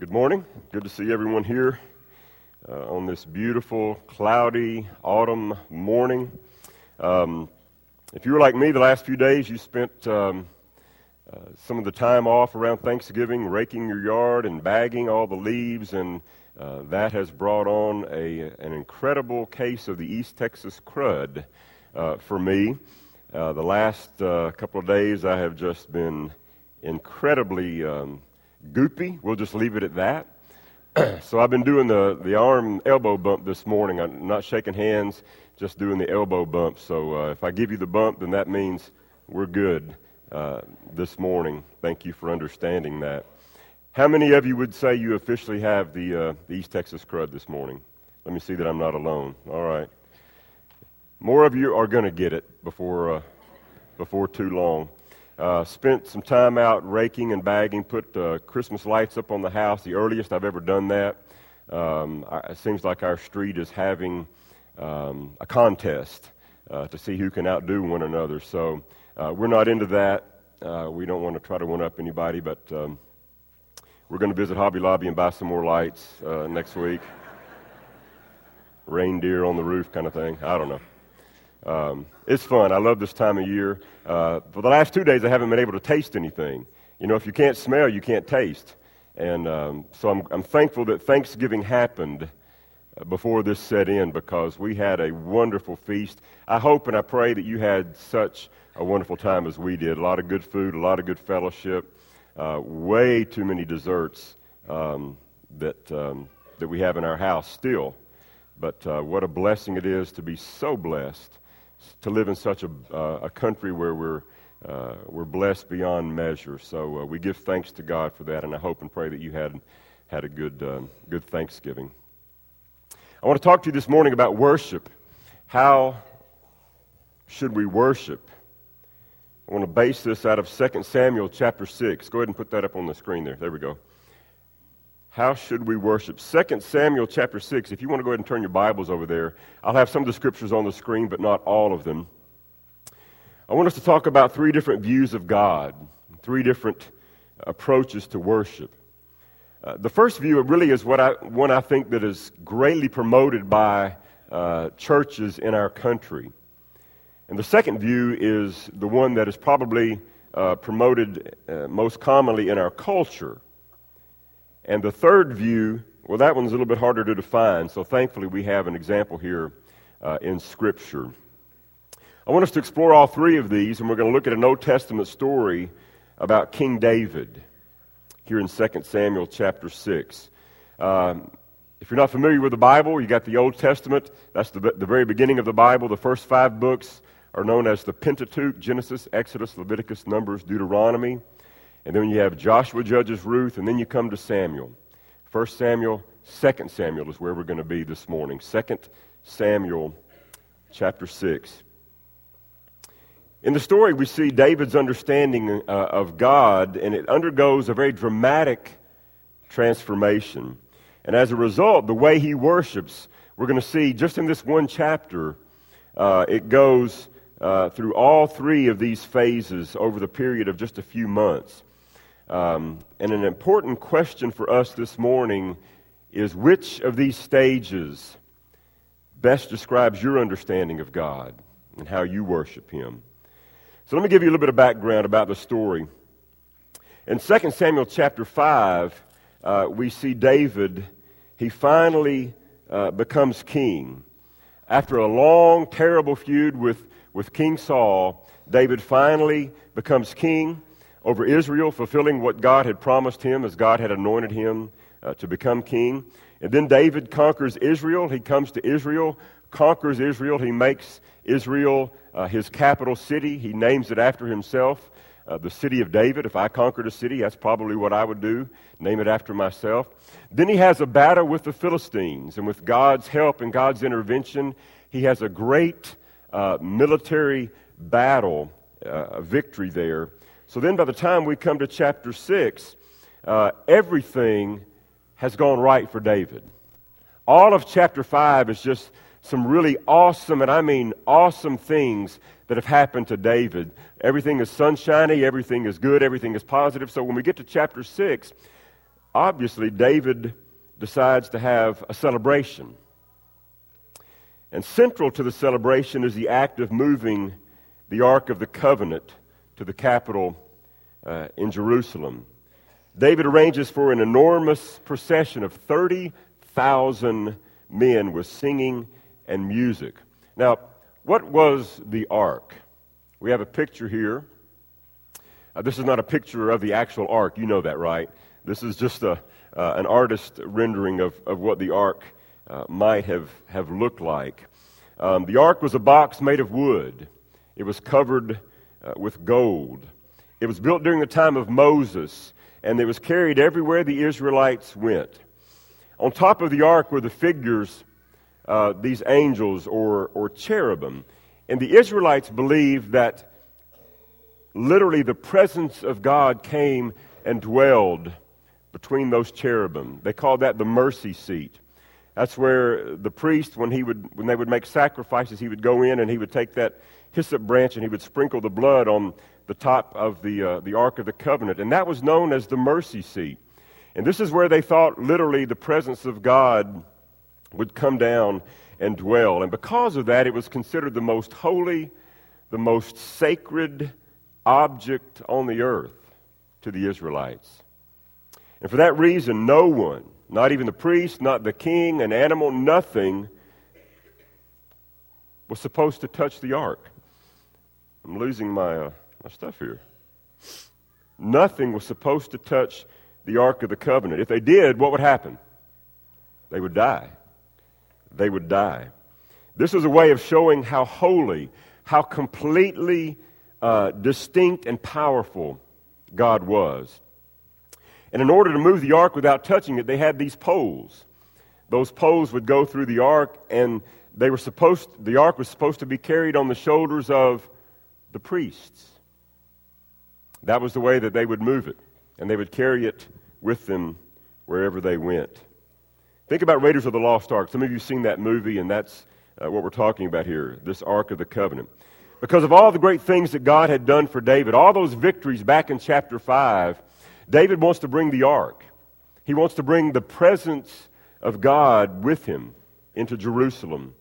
Good morning. Good to see everyone here uh, on this beautiful, cloudy autumn morning. Um, if you were like me the last few days, you spent um, uh, some of the time off around Thanksgiving raking your yard and bagging all the leaves, and uh, that has brought on a, an incredible case of the East Texas crud uh, for me. Uh, the last uh, couple of days, I have just been incredibly. Um, goopy. We'll just leave it at that. so I've been doing the, the arm elbow bump this morning. I'm not shaking hands, just doing the elbow bump. So uh, if I give you the bump, then that means we're good uh, this morning. Thank you for understanding that. How many of you would say you officially have the, uh, the East Texas crud this morning? Let me see that I'm not alone. All right. More of you are going to get it before, uh, before too long. Uh, spent some time out raking and bagging, put uh, Christmas lights up on the house, the earliest I've ever done that. Um, it seems like our street is having um, a contest uh, to see who can outdo one another. So uh, we're not into that. Uh, we don't want to try to one up anybody, but um, we're going to visit Hobby Lobby and buy some more lights uh, next week. Reindeer on the roof kind of thing. I don't know. Um, it's fun. I love this time of year. Uh, for the last two days, I haven't been able to taste anything. You know, if you can't smell, you can't taste. And um, so I'm, I'm thankful that Thanksgiving happened uh, before this set in because we had a wonderful feast. I hope and I pray that you had such a wonderful time as we did. A lot of good food, a lot of good fellowship, uh, way too many desserts um, that, um, that we have in our house still. But uh, what a blessing it is to be so blessed to live in such a, uh, a country where we're, uh, we're blessed beyond measure. So uh, we give thanks to God for that, and I hope and pray that you had, had a good, uh, good Thanksgiving. I want to talk to you this morning about worship. How should we worship? I want to base this out of 2 Samuel chapter 6. Go ahead and put that up on the screen there. There we go. How should we worship? 2 Samuel chapter 6. If you want to go ahead and turn your Bibles over there, I'll have some of the scriptures on the screen, but not all of them. I want us to talk about three different views of God, three different approaches to worship. Uh, the first view really is what I, one I think that is greatly promoted by uh, churches in our country. And the second view is the one that is probably uh, promoted uh, most commonly in our culture. And the third view, well, that one's a little bit harder to define, so thankfully we have an example here uh, in Scripture. I want us to explore all three of these, and we're going to look at an Old Testament story about King David here in 2 Samuel chapter 6. Um, if you're not familiar with the Bible, you got the Old Testament. That's the, the very beginning of the Bible. The first five books are known as the Pentateuch Genesis, Exodus, Leviticus, Numbers, Deuteronomy. And then you have Joshua, Judges, Ruth, and then you come to Samuel. First Samuel, Second Samuel is where we're going to be this morning. Second Samuel, chapter 6. In the story, we see David's understanding uh, of God, and it undergoes a very dramatic transformation. And as a result, the way he worships, we're going to see just in this one chapter, uh, it goes uh, through all three of these phases over the period of just a few months. Um, and an important question for us this morning is which of these stages best describes your understanding of God and how you worship Him? So let me give you a little bit of background about the story. In 2 Samuel chapter 5, uh, we see David, he finally uh, becomes king. After a long, terrible feud with, with King Saul, David finally becomes king over Israel, fulfilling what God had promised him as God had anointed him uh, to become king. And then David conquers Israel. He comes to Israel, conquers Israel. He makes Israel uh, his capital city. He names it after himself, uh, the city of David. If I conquered a city, that's probably what I would do, name it after myself. Then he has a battle with the Philistines, and with God's help and God's intervention, he has a great uh, military battle, uh, a victory there. So then, by the time we come to chapter 6, uh, everything has gone right for David. All of chapter 5 is just some really awesome, and I mean awesome things that have happened to David. Everything is sunshiny, everything is good, everything is positive. So when we get to chapter 6, obviously, David decides to have a celebration. And central to the celebration is the act of moving the Ark of the Covenant to the capital uh, in Jerusalem. David arranges for an enormous procession of 30,000 men with singing and music. Now, what was the ark? We have a picture here. Uh, this is not a picture of the actual ark. You know that, right? This is just a, uh, an artist rendering of, of what the ark uh, might have, have looked like. Um, the ark was a box made of wood, it was covered uh, with gold. It was built during the time of Moses, and it was carried everywhere the Israelites went. On top of the ark were the figures, uh, these angels or, or cherubim. And the Israelites believed that literally the presence of God came and dwelled between those cherubim. They called that the mercy seat. That's where the priest, when, he would, when they would make sacrifices, he would go in and he would take that hyssop branch and he would sprinkle the blood on the top of the, uh, the Ark of the Covenant. And that was known as the mercy seat. And this is where they thought literally the presence of God would come down and dwell. And because of that, it was considered the most holy, the most sacred object on the earth to the Israelites. And for that reason, no one, not even the priest, not the king, an animal, nothing was supposed to touch the ark. I'm losing my, uh, my stuff here. Nothing was supposed to touch the Ark of the Covenant. If they did, what would happen? They would die. They would die. This was a way of showing how holy, how completely uh, distinct and powerful God was. And in order to move the ark without touching it, they had these poles. Those poles would go through the ark, and they were supposed, the ark was supposed to be carried on the shoulders of the priests. That was the way that they would move it, and they would carry it with them wherever they went. Think about Raiders of the Lost Ark. Some of you have seen that movie, and that's uh, what we're talking about here this Ark of the Covenant. Because of all the great things that God had done for David, all those victories back in chapter 5, David wants to bring the ark. He wants to bring the presence of God with him into Jerusalem.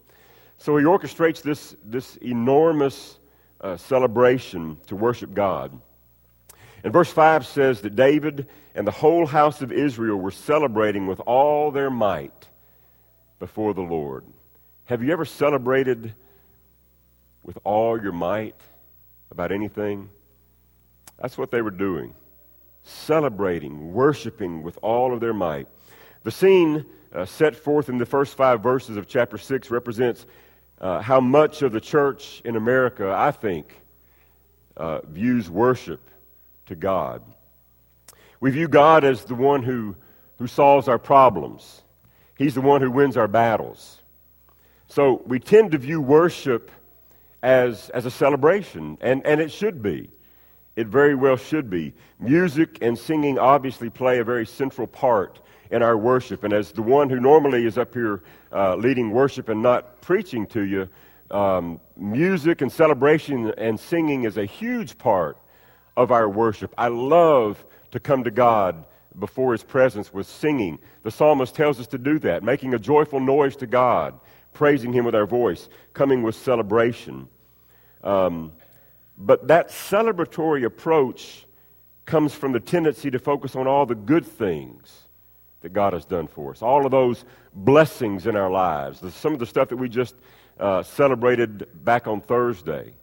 So he orchestrates this, this enormous uh, celebration to worship God. And verse 5 says that David and the whole house of Israel were celebrating with all their might before the Lord. Have you ever celebrated with all your might about anything? That's what they were doing. Celebrating, worshiping with all of their might. The scene uh, set forth in the first five verses of chapter 6 represents uh, how much of the church in America, I think, uh, views worship to God. We view God as the one who, who solves our problems, He's the one who wins our battles. So we tend to view worship as, as a celebration, and, and it should be. It very well should be. Music and singing obviously play a very central part in our worship. And as the one who normally is up here uh, leading worship and not preaching to you, um, music and celebration and singing is a huge part of our worship. I love to come to God before His presence with singing. The psalmist tells us to do that, making a joyful noise to God, praising Him with our voice, coming with celebration. Um, but that celebratory approach comes from the tendency to focus on all the good things that God has done for us, all of those blessings in our lives, some of the stuff that we just uh, celebrated back on Thursday.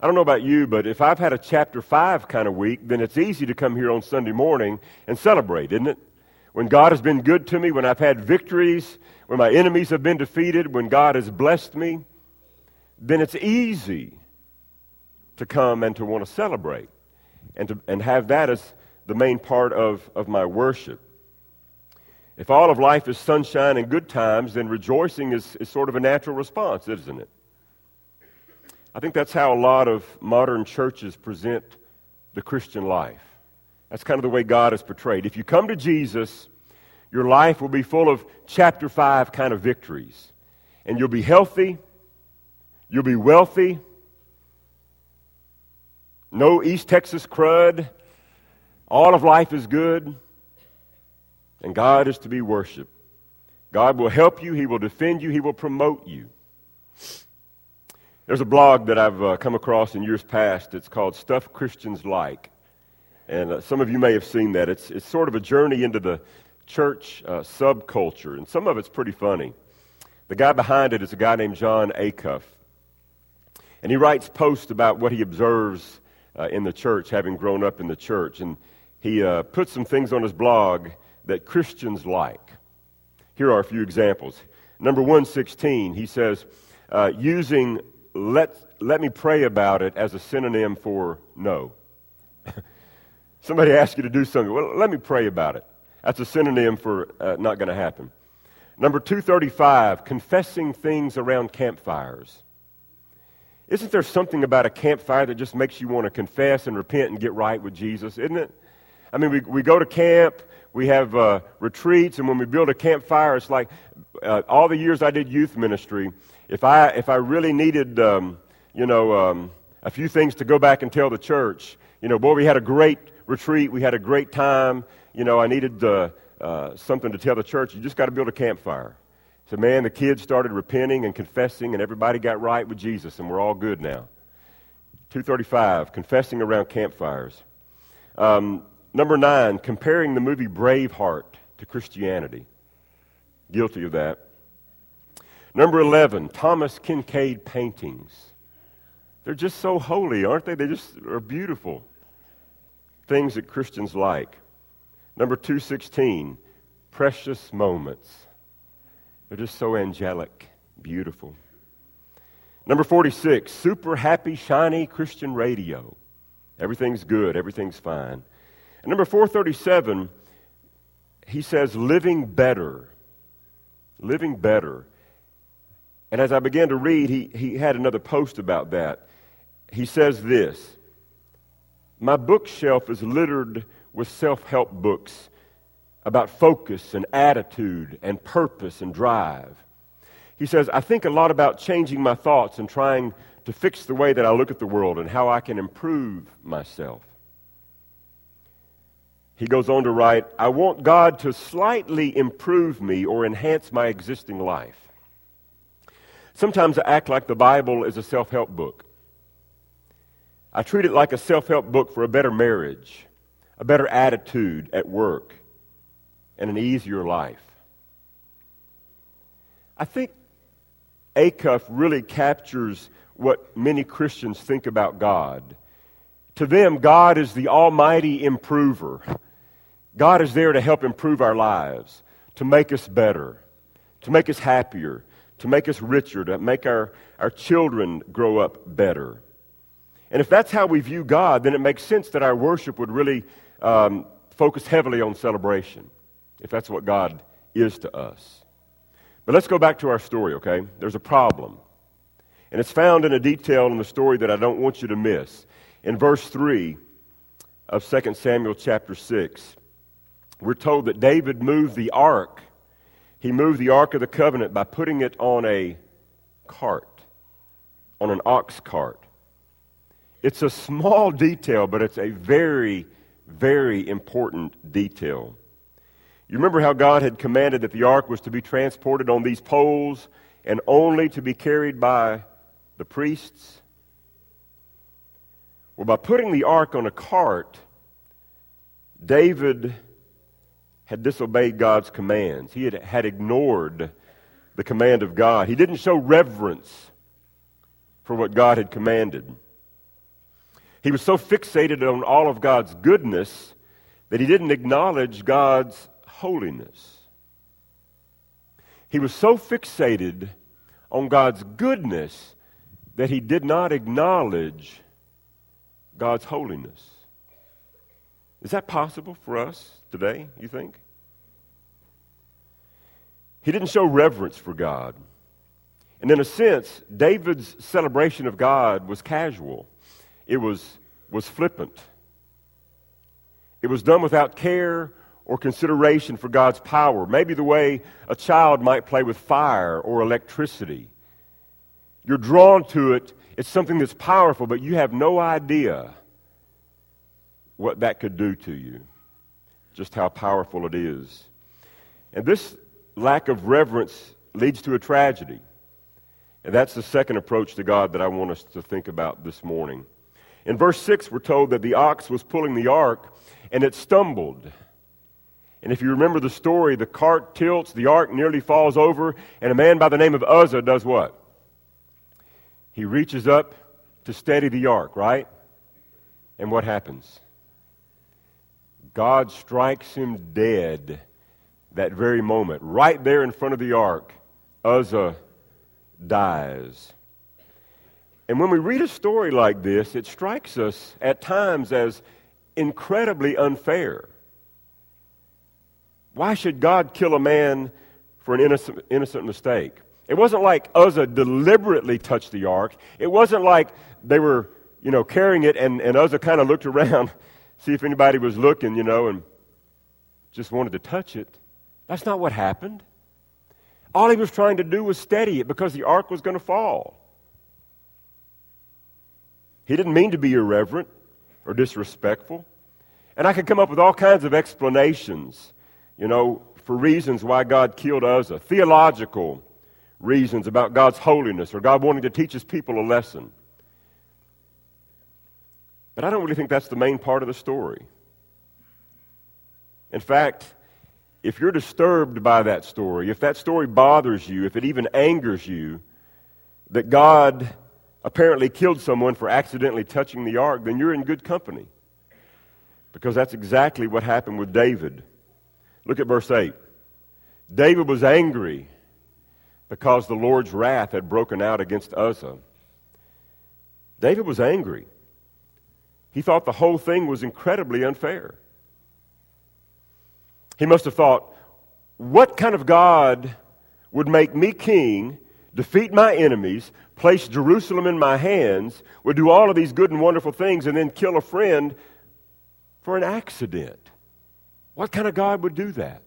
I don't know about you, but if I've had a chapter 5 kind of week, then it's easy to come here on Sunday morning and celebrate, isn't it? When God has been good to me, when I've had victories, when my enemies have been defeated, when God has blessed me, then it's easy to come and to want to celebrate and, to, and have that as the main part of, of my worship. If all of life is sunshine and good times, then rejoicing is, is sort of a natural response, isn't it? I think that's how a lot of modern churches present the Christian life. That's kind of the way God is portrayed. If you come to Jesus, your life will be full of chapter 5 kind of victories. And you'll be healthy, you'll be wealthy, no East Texas crud, All of life is good, and God is to be worshiped. God will help you, He will defend you, He will promote you. There's a blog that I've uh, come across in years past. It's called Stuff Christians Like. And uh, some of you may have seen that. It's, it's sort of a journey into the church uh, subculture, and some of it's pretty funny. The guy behind it is a guy named Jon Acuff. And he writes posts about what he observes uh, in the church, having grown up in the church. And he uh, puts some things on his blog that Christians like. Here are a few examples. Number 116, he says, uh, using let, let me pray about it as a synonym for no. Somebody asks you to do something. Well, let me pray about it. That's a synonym for uh, not going to happen. Number 235, confessing things around campfires. Isn't there something about a campfire that just makes you want to confess and repent and get right with Jesus, isn't it? I mean, we, we go to camp, we have uh, retreats, and when we build a campfire, it's like uh, all the years I did youth ministry, if I, if I really needed, um, you know, um, a few things to go back and tell the church, you know, boy, we had a great retreat, we had a great time, you know, I needed uh, uh, something to tell the church, you just got to build a campfire. So, man, the kids started repenting and confessing, and everybody got right with Jesus, and we're all good now. 235, confessing around campfires. Um, number nine, comparing the movie Braveheart to Christianity. Guilty of that. Number 11, Thomas Kinkade paintings. They're just so holy, aren't they? They just are beautiful. Things that Christians like. Number 216, precious moments. They're just so angelic, beautiful. Number 46, super happy, shiny Christian radio. Everything's good, everything's fine. And number 437, he says, living better. Living better. And as I began to read, he, he had another post about that. He says this My bookshelf is littered with self help books about focus and attitude and purpose and drive. He says, I think a lot about changing my thoughts and trying to fix the way that I look at the world and how I can improve myself. He goes on to write, I want God to slightly improve me or enhance my existing life. Sometimes I act like the Bible is a self help book. I treat it like a self help book for a better marriage, a better attitude at work, and an easier life. I think Acuff really captures what many Christians think about God. To them, God is the almighty improver. God is there to help improve our lives, to make us better, to make us happier, to make us richer, to make our, our children grow up better. And if that's how we view God, then it makes sense that our worship would really um, focus heavily on celebration, if that's what God is to us. But let's go back to our story, okay? There's a problem. And it's found in a detail in the story that I don't want you to miss. In verse 3 of 2 Samuel chapter 6, we're told that David moved the ark he moved the Ark of the Covenant by putting it on a cart, on an ox cart. It's a small detail, but it's a very, very important detail. You remember how God had commanded that the ark was to be transported on these poles and only to be carried by the priests? Well, by putting the ark on a cart, David had disobeyed God's commands. He had, had ignored the command of God. He didn't show reverence for what God had commanded. He was so fixated on all of God's goodness that he didn't acknowledge God's holiness. He was so fixated on God's goodness that he did not acknowledge God's holiness. Is that possible for us today, you think? He didn't show reverence for God. And in a sense, David's celebration of God was casual, it was, was flippant. It was done without care or consideration for God's power, maybe the way a child might play with fire or electricity. You're drawn to it, it's something that's powerful, but you have no idea what that could do to you, just how powerful it is. And this lack of reverence leads to a tragedy. And that's the second approach to God that I want us to think about this morning. In verse 6, we're told that the ox was pulling the ark and it stumbled. And if you remember the story, the cart tilts, the ark nearly falls over, and a man by the name of Uzzah does what? He reaches up to steady the ark, right? And what happens? God strikes him dead that very moment. Right there in front of the ark, Uzzah dies. And when we read a story like this, it strikes us at times as incredibly unfair. Why should God kill a man for an innocent, innocent mistake? It wasn't like Uzzah deliberately touched the ark. It wasn't like they were, you know, carrying it and, and Uzzah kind of looked around, to see if anybody was looking, you know, and just wanted to touch it. That's not what happened. All he was trying to do was steady it because the ark was going to fall. He didn't mean to be irreverent or disrespectful. And I could come up with all kinds of explanations, you know, for reasons why God killed Uzzah, theological reasons about God's holiness or God wanting to teach his people a lesson. But I don't really think that's the main part of the story. In fact, if you're disturbed by that story, if that story bothers you, if it even angers you, that God apparently killed someone for accidentally touching the ark, then you're in good company. Because that's exactly what happened with David. Look at verse 8. David was angry because the Lord's wrath had broken out against Uzzah. David was angry. He thought the whole thing was incredibly unfair. He must have thought, what kind of God would make me king, defeat my enemies, place Jerusalem in my hands, would do all of these good and wonderful things, and then kill a friend for an accident? What kind of God would do that?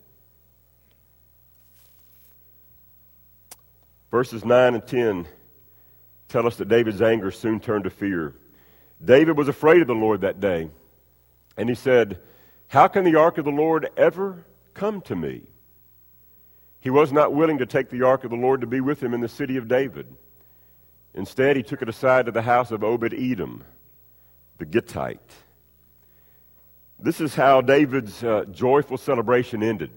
Verses 9 and 10 tell us that David's anger soon turned to fear. David was afraid of the Lord that day, and he said, how can the ark of the Lord ever come to me? He was not willing to take the ark of the Lord to be with him in the city of David. Instead, he took it aside to the house of Obed Edom, the Gittite. This is how David's uh, joyful celebration ended.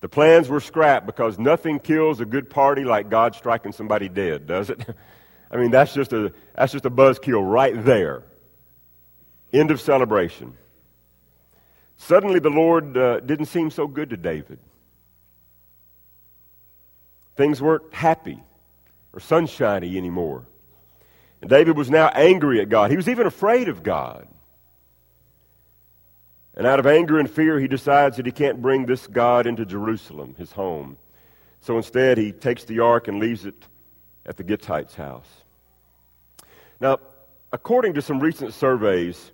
The plans were scrapped because nothing kills a good party like God striking somebody dead, does it? I mean, that's just a, that's just a buzzkill right there. End of celebration. Suddenly, the Lord uh, didn't seem so good to David. Things weren't happy or sunshiny anymore. And David was now angry at God. He was even afraid of God. And out of anger and fear, he decides that he can't bring this God into Jerusalem, his home. So instead, he takes the ark and leaves it at the Gittite's house. Now, according to some recent surveys,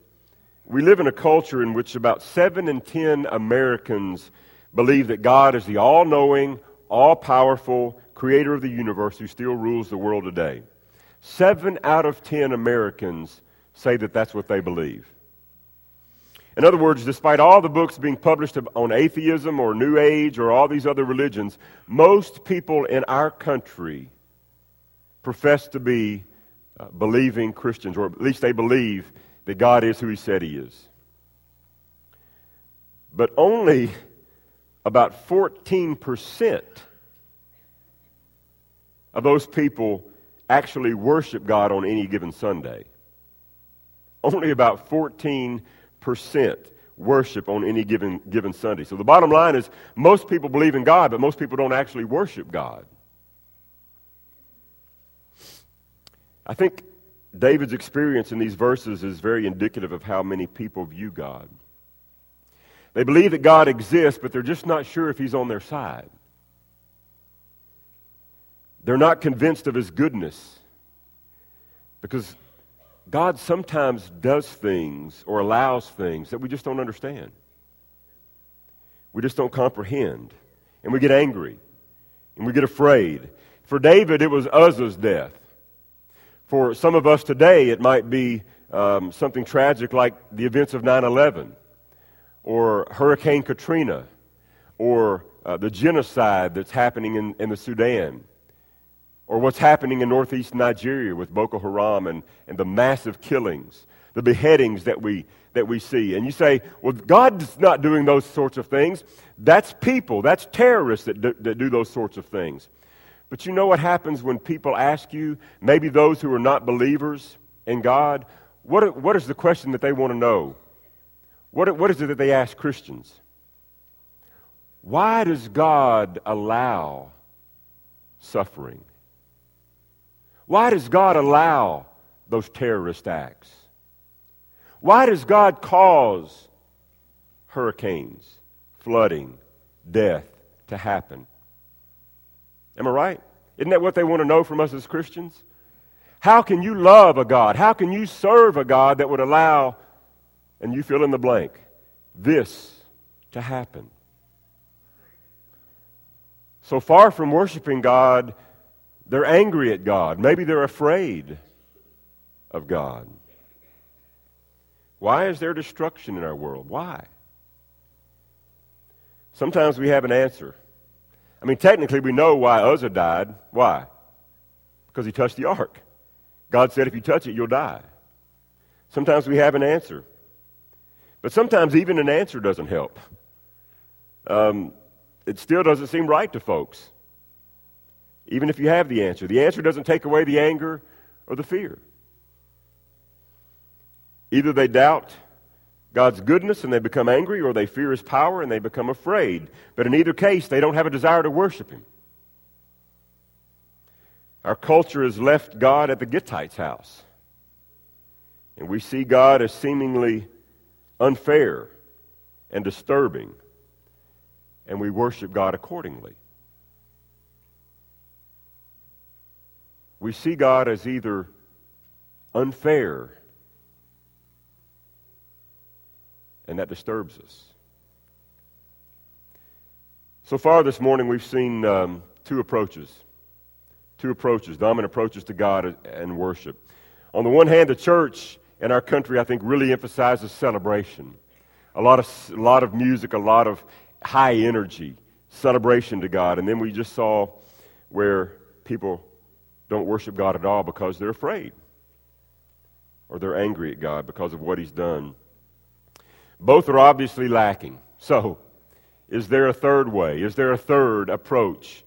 we live in a culture in which about 7 in 10 Americans believe that God is the all knowing, all powerful creator of the universe who still rules the world today. 7 out of 10 Americans say that that's what they believe. In other words, despite all the books being published on atheism or New Age or all these other religions, most people in our country profess to be uh, believing Christians, or at least they believe that God is who He said He is. But only about 14% of those people actually worship God on any given Sunday. Only about 14% worship on any given, given Sunday. So the bottom line is most people believe in God, but most people don't actually worship God. I think David's experience in these verses is very indicative of how many people view God. They believe that God exists, but they're just not sure if He's on their side. They're not convinced of His goodness because God sometimes does things or allows things that we just don't understand. We just don't comprehend. And we get angry and we get afraid. For David, it was Uzzah's death. For some of us today, it might be um, something tragic like the events of 9 11 or Hurricane Katrina or uh, the genocide that's happening in, in the Sudan or what's happening in northeast Nigeria with Boko Haram and, and the massive killings, the beheadings that we, that we see. And you say, well, God's not doing those sorts of things. That's people, that's terrorists that do, that do those sorts of things. But you know what happens when people ask you, maybe those who are not believers in God, what, what is the question that they want to know? What, what is it that they ask Christians? Why does God allow suffering? Why does God allow those terrorist acts? Why does God cause hurricanes, flooding, death to happen? Am I right? Isn't that what they want to know from us as Christians? How can you love a God? How can you serve a God that would allow, and you fill in the blank, this to happen? So far from worshiping God, they're angry at God. Maybe they're afraid of God. Why is there destruction in our world? Why? Sometimes we have an answer. I mean, technically, we know why Uzzah died. Why? Because he touched the ark. God said, if you touch it, you'll die. Sometimes we have an answer. But sometimes even an answer doesn't help. Um, it still doesn't seem right to folks even if you have the answer. The answer doesn't take away the anger or the fear. Either they doubt God's goodness and they become angry, or they fear his power and they become afraid. But in either case, they don't have a desire to worship him. Our culture has left God at the Gittite's house. And we see God as seemingly unfair and disturbing. And we worship God accordingly. We see God as either unfair, and that disturbs us. So far this morning, we've seen um, two approaches. Two approaches, dominant approaches to God and worship. On the one hand, the church in our country, I think, really emphasizes celebration. A lot of, a lot of music, a lot of high energy, celebration to God. And then we just saw where people don't worship God at all because they're afraid or they're angry at God because of what He's done. Both are obviously lacking. So, is there a third way? Is there a third approach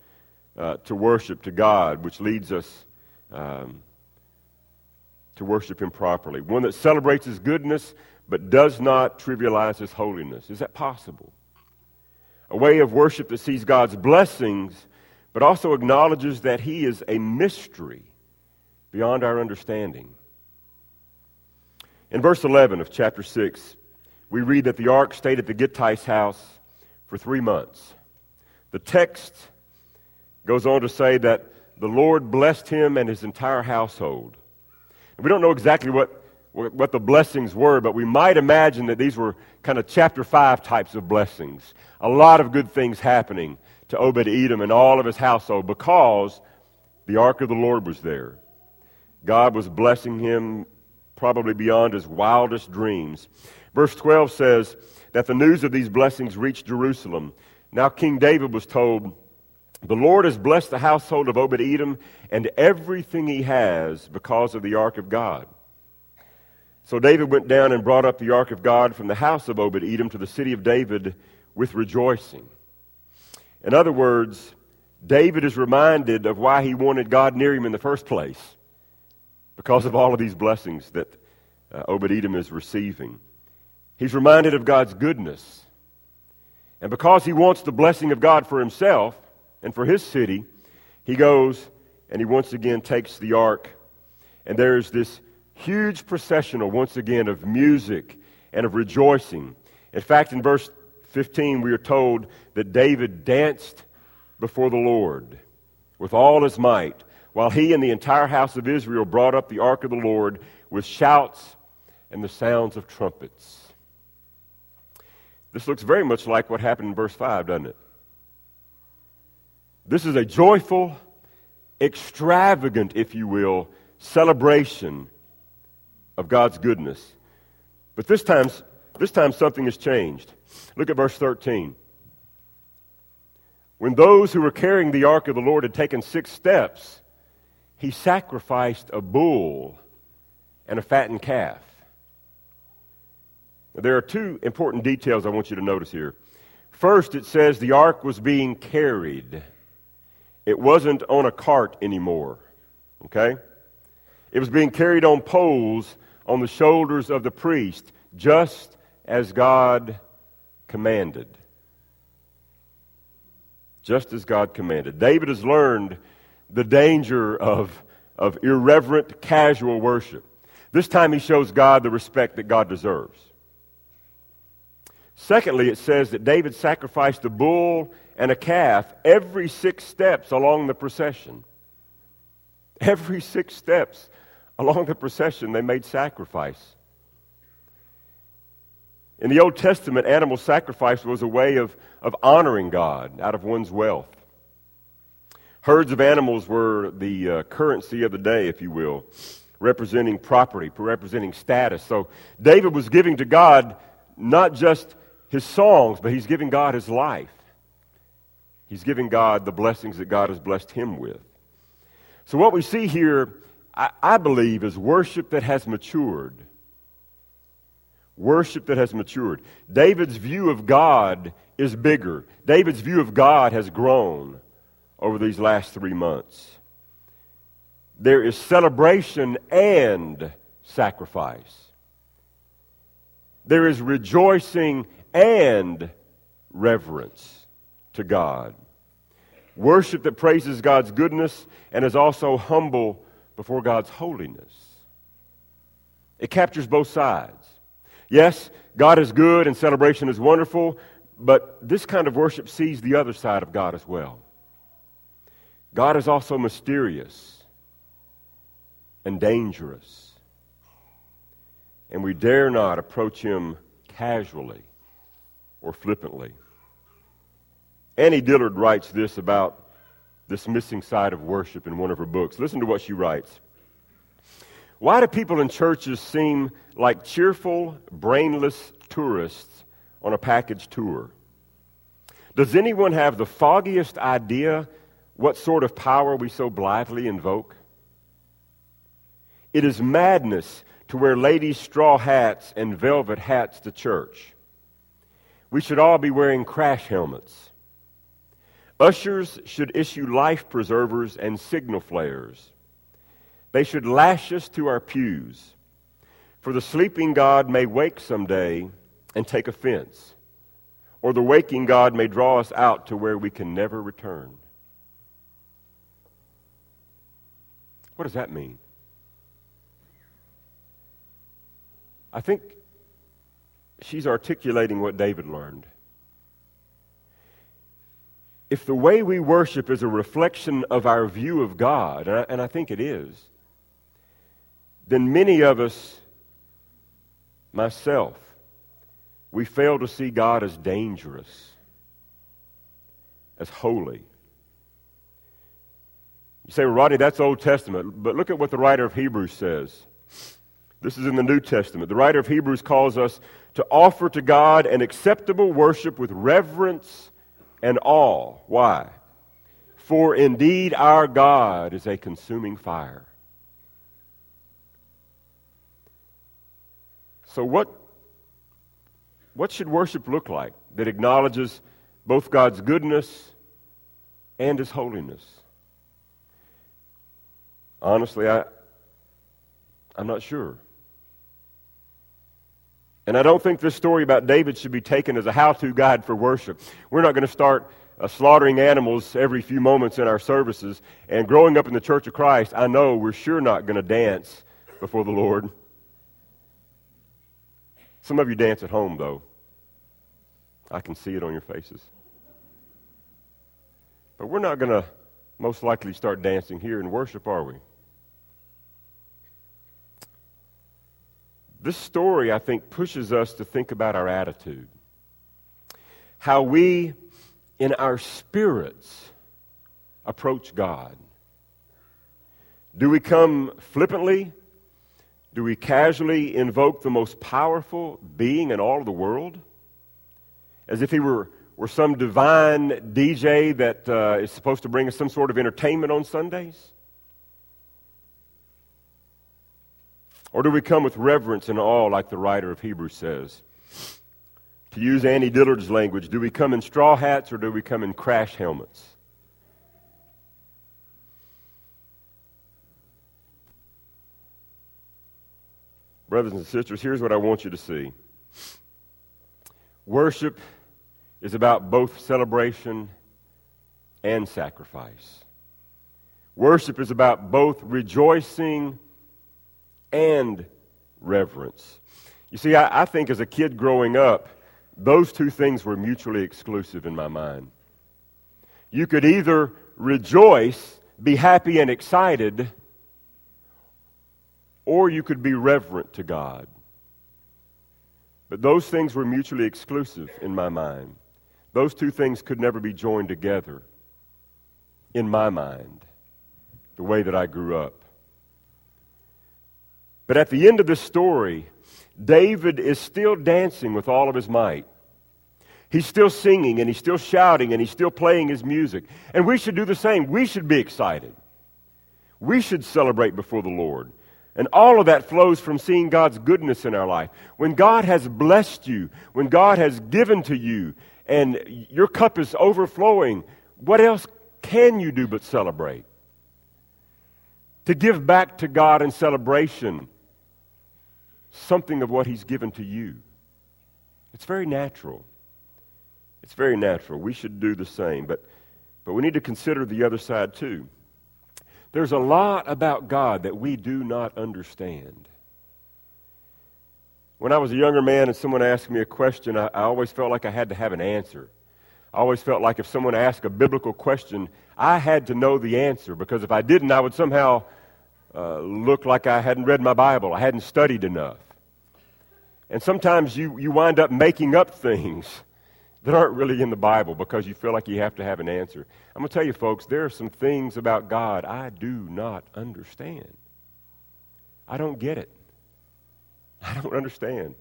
uh, to worship to God which leads us um, to worship Him properly? One that celebrates His goodness but does not trivialize His holiness. Is that possible? A way of worship that sees God's blessings but also acknowledges that he is a mystery beyond our understanding. In verse 11 of chapter 6, we read that the ark stayed at the Gittite's house for three months. The text goes on to say that the Lord blessed him and his entire household. And we don't know exactly what, what the blessings were, but we might imagine that these were kind of chapter 5 types of blessings. A lot of good things happening to Obed Edom and all of his household because the ark of the Lord was there. God was blessing him probably beyond his wildest dreams. Verse 12 says that the news of these blessings reached Jerusalem. Now, King David was told, The Lord has blessed the household of Obed Edom and everything he has because of the ark of God. So David went down and brought up the ark of God from the house of Obed Edom to the city of David with rejoicing. In other words, David is reminded of why he wanted God near him in the first place because of all of these blessings that uh, Obed Edom is receiving. He's reminded of God's goodness. And because he wants the blessing of God for himself and for his city, he goes and he once again takes the ark. And there's this huge processional, once again, of music and of rejoicing. In fact, in verse 15, we are told that David danced before the Lord with all his might, while he and the entire house of Israel brought up the ark of the Lord with shouts and the sounds of trumpets. This looks very much like what happened in verse 5, doesn't it? This is a joyful, extravagant, if you will, celebration of God's goodness. But this time, this time something has changed. Look at verse 13. When those who were carrying the ark of the Lord had taken six steps, he sacrificed a bull and a fattened calf. There are two important details I want you to notice here. First, it says the ark was being carried. It wasn't on a cart anymore. Okay? It was being carried on poles on the shoulders of the priest, just as God commanded. Just as God commanded. David has learned the danger of, of irreverent, casual worship. This time he shows God the respect that God deserves. Secondly, it says that David sacrificed a bull and a calf every six steps along the procession. Every six steps along the procession, they made sacrifice. In the Old Testament, animal sacrifice was a way of, of honoring God out of one's wealth. Herds of animals were the uh, currency of the day, if you will, representing property, representing status. So David was giving to God not just his songs, but he's giving God his life. He's giving God the blessings that God has blessed him with. So, what we see here, I, I believe, is worship that has matured. Worship that has matured. David's view of God is bigger. David's view of God has grown over these last three months. There is celebration and sacrifice. There is rejoicing and reverence to God. Worship that praises God's goodness and is also humble before God's holiness. It captures both sides. Yes, God is good and celebration is wonderful, but this kind of worship sees the other side of God as well. God is also mysterious and dangerous. And we dare not approach him casually or flippantly. Annie Dillard writes this about this missing side of worship in one of her books. Listen to what she writes. Why do people in churches seem like cheerful, brainless tourists on a package tour? Does anyone have the foggiest idea what sort of power we so blithely invoke? It is madness to wear ladies' straw hats and velvet hats to church. We should all be wearing crash helmets. Ushers should issue life preservers and signal flares. They should lash us to our pews. For the sleeping God may wake someday and take offense, or the waking God may draw us out to where we can never return. What does that mean? I think she's articulating what David learned. If the way we worship is a reflection of our view of God, and I, and I think it is, then many of us, myself, we fail to see God as dangerous, as holy. You say, well, Rodney, that's Old Testament. But look at what the writer of Hebrews says. This is in the New Testament. The writer of Hebrews calls us to offer to God an acceptable worship with reverence and awe. Why? For indeed our God is a consuming fire. So, what, what should worship look like that acknowledges both God's goodness and His holiness? Honestly, I, I'm not sure. And I don't think this story about David should be taken as a how to guide for worship. We're not going to start uh, slaughtering animals every few moments in our services. And growing up in the Church of Christ, I know we're sure not going to dance before the Lord. Some of you dance at home, though. I can see it on your faces. But we're not going to most likely start dancing here in worship, are we? This story, I think, pushes us to think about our attitude. How we, in our spirits, approach God. Do we come flippantly? Do we casually invoke the most powerful being in all of the world? As if he were, were some divine DJ that uh, is supposed to bring us some sort of entertainment on Sundays? Or do we come with reverence and awe, like the writer of Hebrews says? To use Annie Dillard's language, do we come in straw hats or do we come in crash helmets? Brothers and sisters, here's what I want you to see worship is about both celebration and sacrifice. Worship is about both rejoicing and reverence. You see, I, I, think as a kid growing up, those two things were mutually exclusive in my mind. You could either rejoice, be happy and excited, or you could be reverent to God. But those things were mutually exclusive in my mind. Those two things could never be joined together in my mind, the way that I grew up. But at the end of the story, David is still dancing with all of his might. He's still singing and he's still shouting and he's still playing his music. And we should do the same. We should be excited. We should celebrate before the Lord. And all of that flows from seeing God's goodness in our life. When God has blessed you, when God has given to you, and your cup is overflowing, what else can you do but celebrate? To give back to God in celebration something of what He's given to you. It's very natural. It's very natural. We should do the same. But, but we need to consider the other side too. There's a lot about God that we do not understand. When I was a younger man and someone asked me a question, I, I, always felt like I had to have an answer. I always felt like if someone asked a biblical question, I had to know the answer because if I didn't, I would somehow uh, look like I hadn't read my Bible, I hadn't studied enough. And sometimes you, you wind up making up things that aren't really in the Bible because you feel like you have to have an answer. I'm going to tell you, folks, there are some things about God I do not understand. I don't get it. I don't understand.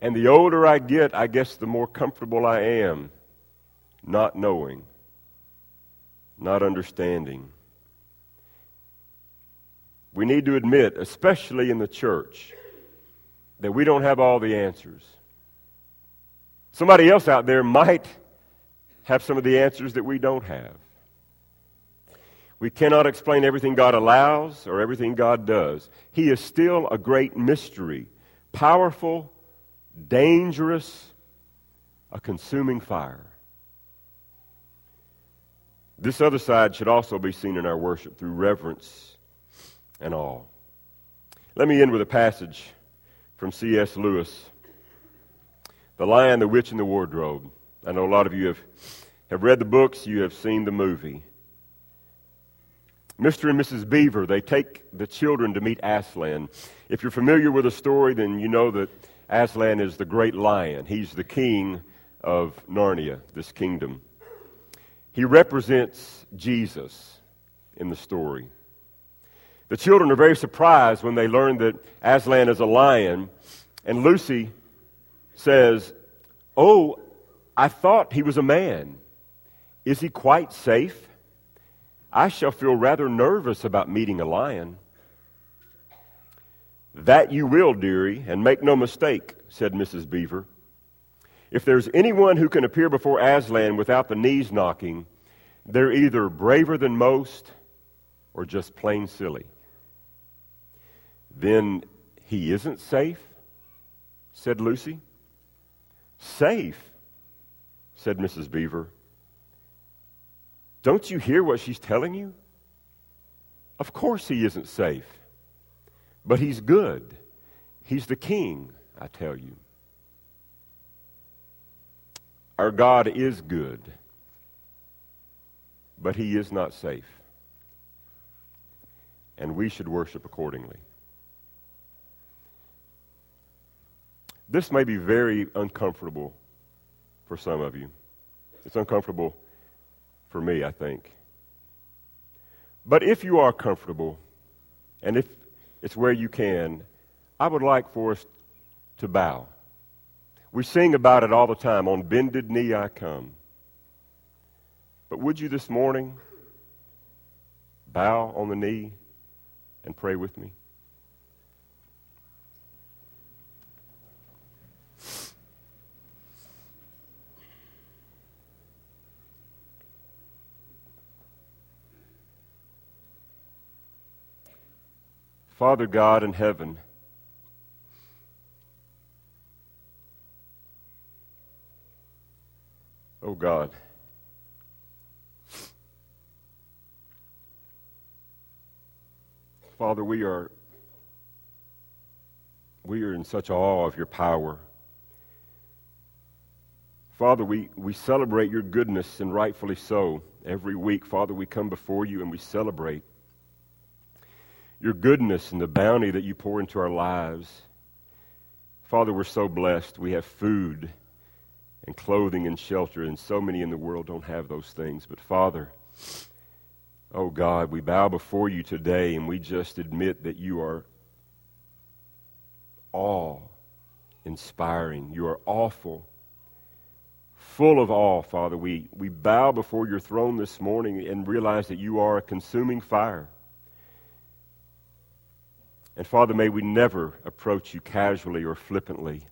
And the older I get, I guess the more comfortable I am not knowing, not understanding. We need to admit, especially in the church, that we don't have all the answers. Somebody else out there might have some of the answers that we don't have. We cannot explain everything God allows or everything God does. He is still a great mystery, powerful, dangerous, a consuming fire. This other side should also be seen in our worship through reverence and awe. Let me end with a passage from C.S. Lewis The Lion, the Witch, and the Wardrobe. I know a lot of you have, have read the books, you have seen the movie. Mr. and Mrs. Beaver, they take the children to meet Aslan. If you're familiar with the story, then you know that Aslan is the great lion. He's the king of Narnia, this kingdom. He represents Jesus in the story. The children are very surprised when they learn that Aslan is a lion, and Lucy says, Oh, I thought he was a man. Is he quite safe? I shall feel rather nervous about meeting a lion. That you will, dearie, and make no mistake, said Mrs. Beaver. If there's anyone who can appear before Aslan without the knees knocking, they're either braver than most or just plain silly. Then he isn't safe? said Lucy. Safe? said Mrs. Beaver. Don't you hear what she's telling you? Of course he isn't safe. But he's good. He's the king, I tell you. Our God is good, but he is not safe. And we should worship accordingly. This may be very uncomfortable for some of you. It's uncomfortable for me, I think. But if you are comfortable, and if it's where you can. I would like for us to bow. We sing about it all the time. On bended knee I come. But would you this morning bow on the knee and pray with me? Father God in heaven, oh God, Father, we are we are in such awe of your power. Father, we, we celebrate your goodness, and rightfully so. Every week, Father, we come before you and we celebrate your goodness and the bounty that you pour into our lives. Father, we're so blessed. We have food and clothing and shelter, and so many in the world don't have those things. But Father, oh God, we bow before you today and we just admit that you are awe inspiring. You are awful, full of awe, Father. We, we bow before your throne this morning and realize that you are a consuming fire. And Father, may we never approach you casually or flippantly.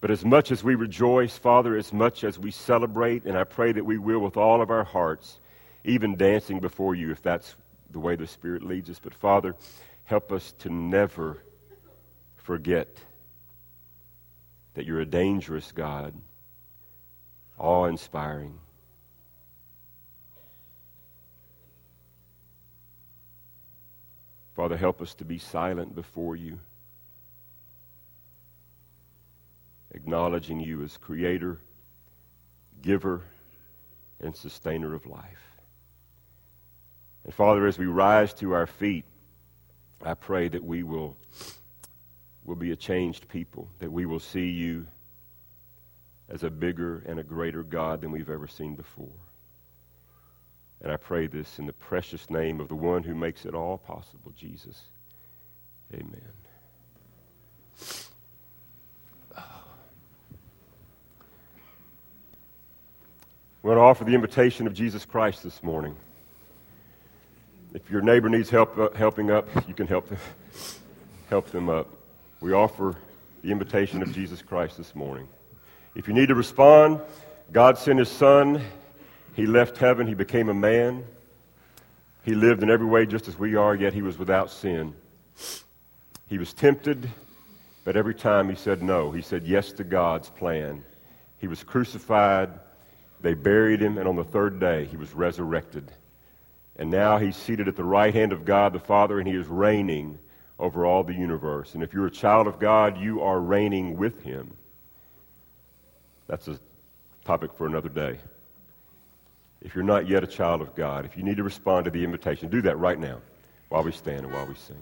But as much as we rejoice, Father, as much as we celebrate, and I pray that we will with all of our hearts, even dancing before you if that's the way the Spirit leads us. But Father, help us to never forget that you're a dangerous God, awe inspiring. Father, help us to be silent before you, acknowledging you as creator, giver, and sustainer of life. And Father, as we rise to our feet, I pray that we will, will be a changed people, that we will see you as a bigger and a greater God than we've ever seen before. And I pray this in the precious name of the one who makes it all possible, Jesus. Amen. We want to offer the invitation of Jesus Christ this morning. If your neighbor needs help uh, helping up, you can help them, help them up. We offer the invitation of Jesus Christ this morning. If you need to respond, God sent his son he left heaven, he became a man. He lived in every way just as we are, yet he was without sin. He was tempted, but every time he said no. He said yes to God's plan. He was crucified, they buried him, and on the third day he was resurrected. And now he's seated at the right hand of God the Father, and he is reigning over all the universe. And if you're a child of God, you are reigning with him. That's a topic for another day if you're not yet a child of God, if you need to respond to the invitation, do that right now while we stand and while we sing.